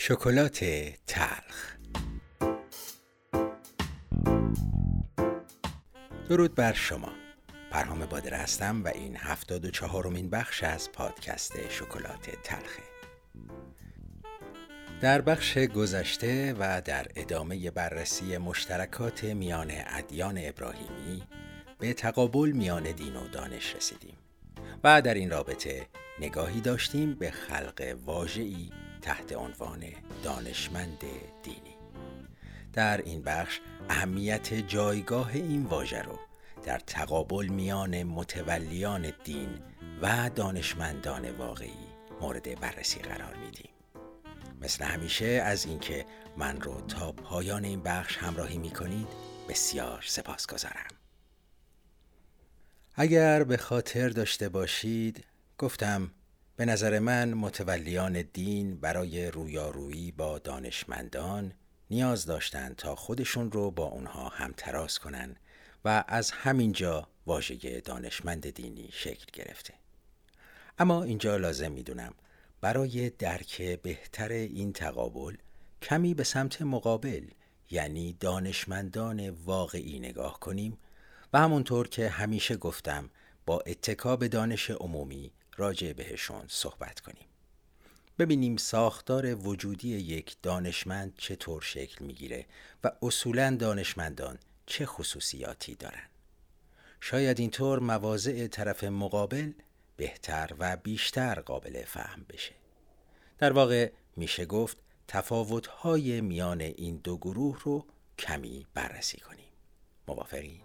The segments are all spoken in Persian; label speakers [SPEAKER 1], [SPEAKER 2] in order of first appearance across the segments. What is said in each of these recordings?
[SPEAKER 1] شکلات تلخ. درود بر شما. پرهام بادر هستم و این هفتاد و چهارمین بخش از پادکست شکلات تلخه. در بخش گذشته و در ادامه بررسی مشترکات میان ادیان ابراهیمی به تقابل میان دین و دانش رسیدیم و در این رابطه نگاهی داشتیم به خلق واژه‌ای تحت عنوان دانشمند دینی. در این بخش اهمیت جایگاه این واژه رو در تقابل میان متولیان دین و دانشمندان واقعی مورد بررسی قرار میدیم. مثل همیشه از اینکه من رو تا پایان این بخش همراهی می کنید بسیار سپاس گذارم. اگر به خاطر داشته باشید گفتم به نظر من متولیان دین برای رویارویی با دانشمندان نیاز داشتند تا خودشون رو با اونها همتراز کنن و از همینجا واژه دانشمند دینی شکل گرفته. اما اینجا لازم می‌دونم برای درک بهتر این تقابل کمی به سمت مقابل یعنی دانشمندان واقعی نگاه کنیم و همونطور که همیشه گفتم با اتکا به دانش عمومی راجع بهشون صحبت کنیم. ببینیم ساختار وجودی یک دانشمند چطور شکل می‌گیره و اصولا دانشمندان چه خصوصیاتی دارن. شاید اینطور مواضع طرف مقابل بهتر و بیشتر قابل فهم بشه. در واقع میشه گفت تفاوت‌های میان این دو گروه رو کمی بررسی کنیم. موافقین؟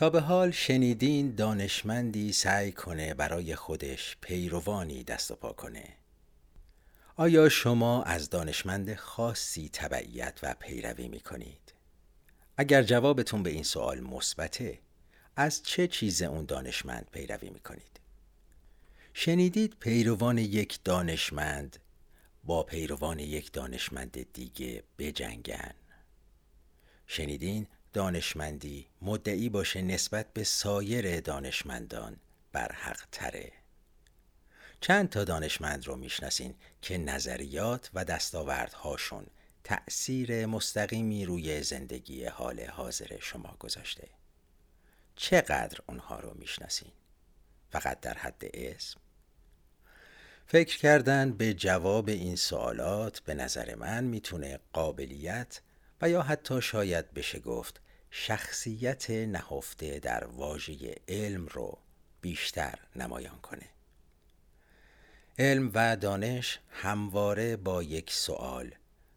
[SPEAKER 1] تا به حال شنیدین دانشمندی سعی کنه برای خودش پیروانی دست و پا کنه آیا شما از دانشمند خاصی تبعیت و پیروی می کنید؟ اگر جوابتون به این سوال مثبته از چه چیز اون دانشمند پیروی می کنید؟ شنیدید پیروان یک دانشمند با پیروان یک دانشمند دیگه بجنگن شنیدین دانشمندی مدعی باشه نسبت به سایر دانشمندان برحق تره چند تا دانشمند رو می‌شناسین که نظریات و دستاوردهاشون تأثیر مستقیمی روی زندگی حال حاضر شما گذاشته چقدر اونها رو می‌شناسین؟ فقط در حد اسم؟ فکر کردن به جواب این سوالات به نظر من می‌تونه قابلیت و یا حتی شاید بشه گفت شخصیت نهفته در واژه علم رو بیشتر نمایان کنه. علم و دانش همواره با یک سوال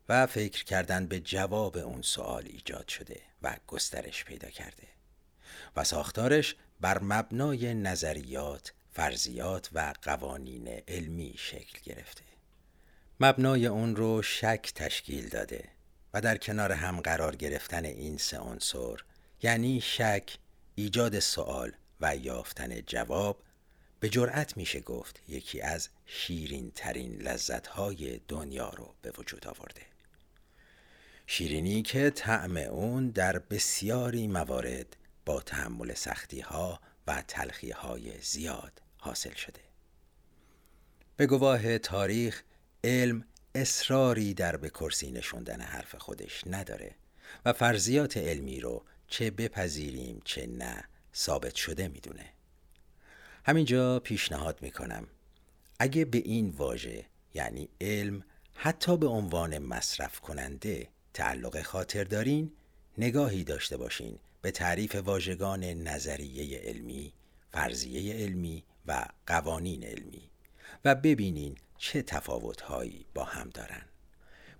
[SPEAKER 1] و فکر کردن به جواب اون سوال ایجاد شده و گسترش پیدا کرده و ساختارش بر مبنای نظریات، فرضیات و قوانین علمی شکل گرفته. مبنای اون رو شک تشکیل داده و در کنار هم قرار گرفتن این سه عنصر یعنی شک، ایجاد سوال و یافتن جواب به جرأت میشه گفت یکی از شیرین ترین لذت های دنیا رو به وجود آورده. شیرینی که طعم اون در بسیاری موارد با تحمل سختی ها و تلخی های زیاد حاصل شده. به گواه تاریخ علم اصراری در به کرسی نشوندن حرف خودش نداره و فرضیات علمی رو چه بپذیریم چه نه ثابت شده می‌دونه. همینجا پیشنهاد می‌کنم. اگه به این واژه یعنی علم حتی به عنوان مصرف کننده تعلق خاطر دارین نگاهی داشته باشین به تعریف واژگان نظریه علمی، فرضیه علمی و قوانین علمی و ببینین چه تفاوتهایی با هم دارن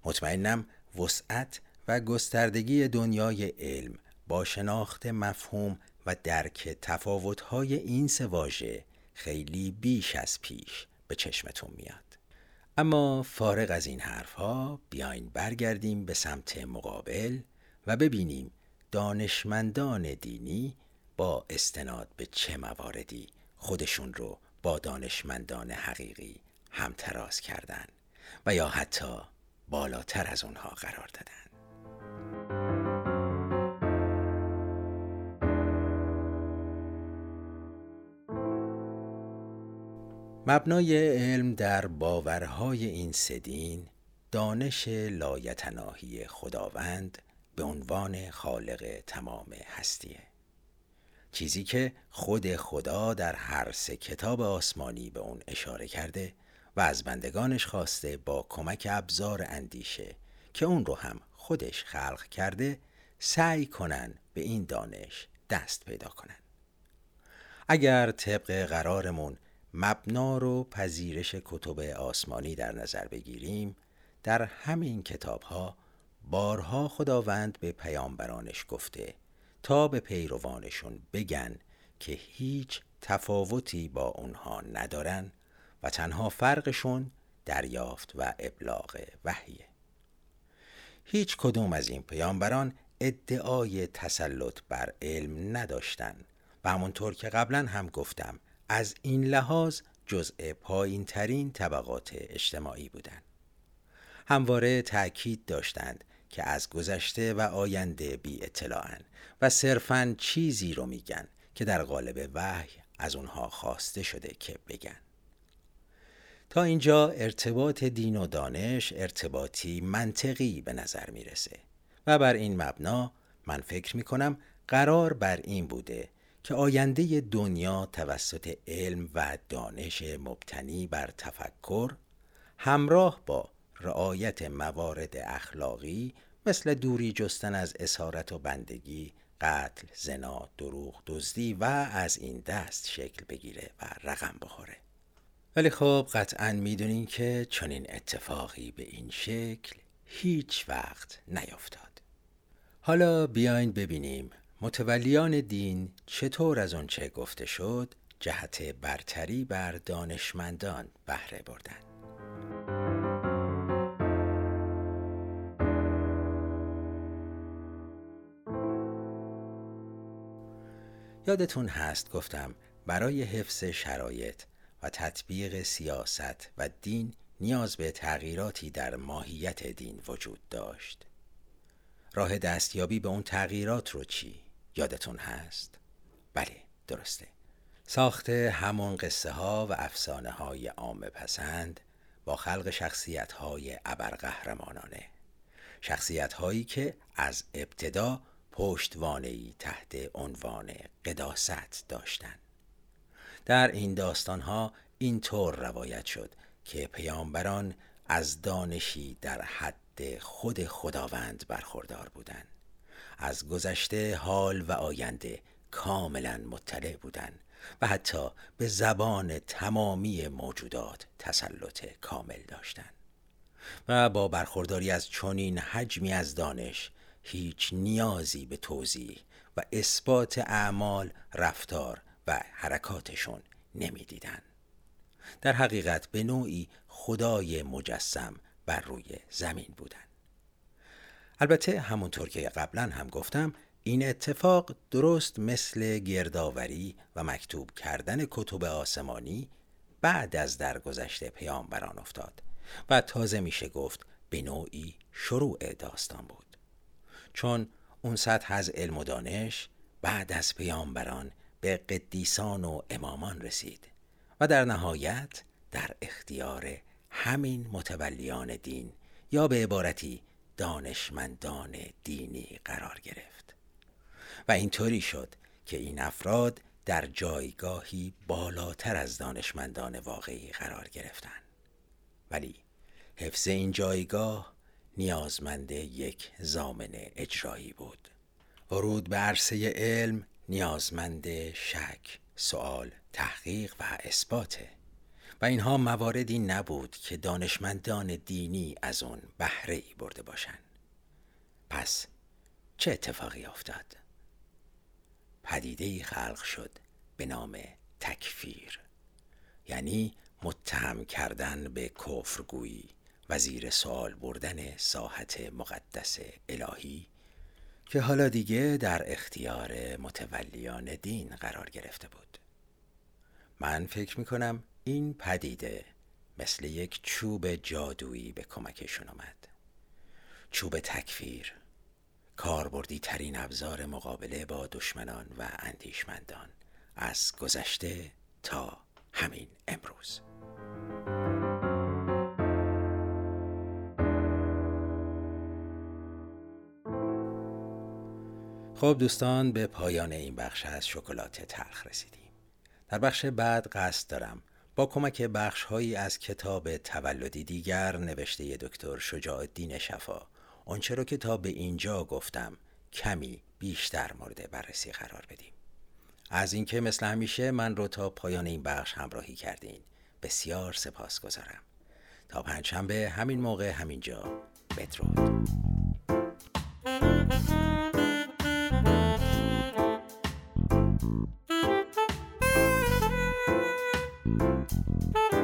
[SPEAKER 1] مطمئنم وسعت و گستردگی دنیای علم با شناخت مفهوم و درک تفاوتهای این سه واژه خیلی بیش از پیش به چشمتون میاد. اما فارغ از این حرفها بیاین برگردیم به سمت مقابل و ببینیم دانشمندان دینی با استناد به چه مواردی خودشون رو با دانشمندان حقیقی همتراز کردن و یا حتی بالاتر از اونها قرار دادن. مبنای علم در باورهای این سدین دانش لایتناهی خداوند به عنوان خالق تمام هستیه. چیزی که خود خدا در هر سه کتاب آسمانی به اون اشاره کرده و از بندگانش خواسته با کمک ابزار اندیشه که اون رو هم خودش خلق کرده سعی کنن به این دانش دست پیدا کنن. اگر طبق قرارمون مبنا رو پذیرش کتب آسمانی در نظر بگیریم در همین کتاب ها بارها خداوند به پیامبرانش گفته تا به پیروانشون بگن که هیچ تفاوتی با اونها ندارن و تنها فرقشون دریافت و ابلاغ وحیه هیچ کدوم از این پیامبران ادعای تسلط بر علم نداشتن و همونطور که قبلا هم گفتم از این لحاظ جزء پایین ترین طبقات اجتماعی بودند. همواره تأکید داشتند که از گذشته و آینده بی اطلاعن و صرفا چیزی رو میگن که در قالب وحی از اونها خواسته شده که بگن تا اینجا ارتباط دین و دانش ارتباطی منطقی به نظر می‌رسه و بر این مبنا من فکر می‌کنم قرار بر این بوده که آینده دنیا توسط علم و دانش مبتنی بر تفکر همراه با رعایت موارد اخلاقی مثل دوری جستن از اسارت و بندگی قتل، زنا، دروغ، دزدی و از این دست شکل بگیره و رقم بخوره. ولی خب قطعا می‌دونین که چنین اتفاقی به این شکل هیچ وقت نیفتاد. حالا بیاین ببینیم متولیان دین چطور از چه گفته شد جهت برتری بر دانشمندان بهره بردن. یادتون هست گفتم برای حفظ شرایط و تطبیق سیاست و دین نیاز به تغییراتی در ماهیت دین وجود داشت راه دستیابی به اون تغییرات رو چی؟ یادتون هست؟ بله درسته ساخت همون قصه ها و افسانه های عام پسند با خلق شخصیت های ابرقهرمانانه شخصیت هایی که از ابتدا پشتوانهی تحت عنوان قداست داشتند. در این داستان ها اینطور روایت شد که پیامبران از دانشی در حد خود خداوند برخوردار بودند. از گذشته حال و آینده کاملا مطلع بودند و حتی به زبان تمامی موجودات تسلط کامل داشتند. و با برخورداری از چنین حجمی از دانش هیچ نیازی به توضیح و اثبات اعمال رفتار و حرکاتشون نمی‌دیدن. در حقیقت به نوعی خدای مجسم بر روی زمین بودن. البته همونطور که قبلا هم گفتم این اتفاق درست مثل گردآوری و مکتوب کردن کتب آسمانی بعد از درگذشت پیامبران افتاد و تازه میشه گفت به نوعی شروع داستان بود. چون اون سطح از علم و دانش بعد از پیامبران به قدیسان و امامان رسید و در نهایت در اختیار همین متولیان دین یا به عبارتی دانشمندان دینی قرار گرفت. و اینطوری شد که این افراد در جایگاهی بالاتر از دانشمندان واقعی قرار گرفتند. ولی حفظ این جایگاه نیازمند یک زامن اجرایی بود. ورود به عرصه علم نیازمند شک، سوال، تحقیق و اثباته و اینها مواردی نبود که دانشمندان دینی از اون بهره ای برده باشند. پس چه اتفاقی افتاد؟ پدیده ای خلق شد به نام تکفیر یعنی متهم کردن به کفرگویی و زیر سوال بردن ساحت مقدس الهی که حالا دیگه در اختیار متولیان دین قرار گرفته بود. من فکر می‌کنم این پدیده مثل یک چوب جادویی به کمکشون آمد چوب تکفیر کاربردی ترین ابزار مقابله با دشمنان و اندیشمندان از گذشته تا همین امروز. خب دوستان به پایان این بخش از شکلات تلخ رسیدیم. در بخش بعد قصد دارم با کمک بخش هایی از کتاب تولدی دیگر نوشته دکتر شجاع الدین شفا آنچه رو که تا به اینجا گفتم کمی بیشتر مورد بررسی قرار بدیم. از اینکه مثل همیشه من رو تا پایان این بخش همراهی کردین بسیار سپاس گذارم. تا پنجشنبه همین موقع همینجا بدرود. Thank you.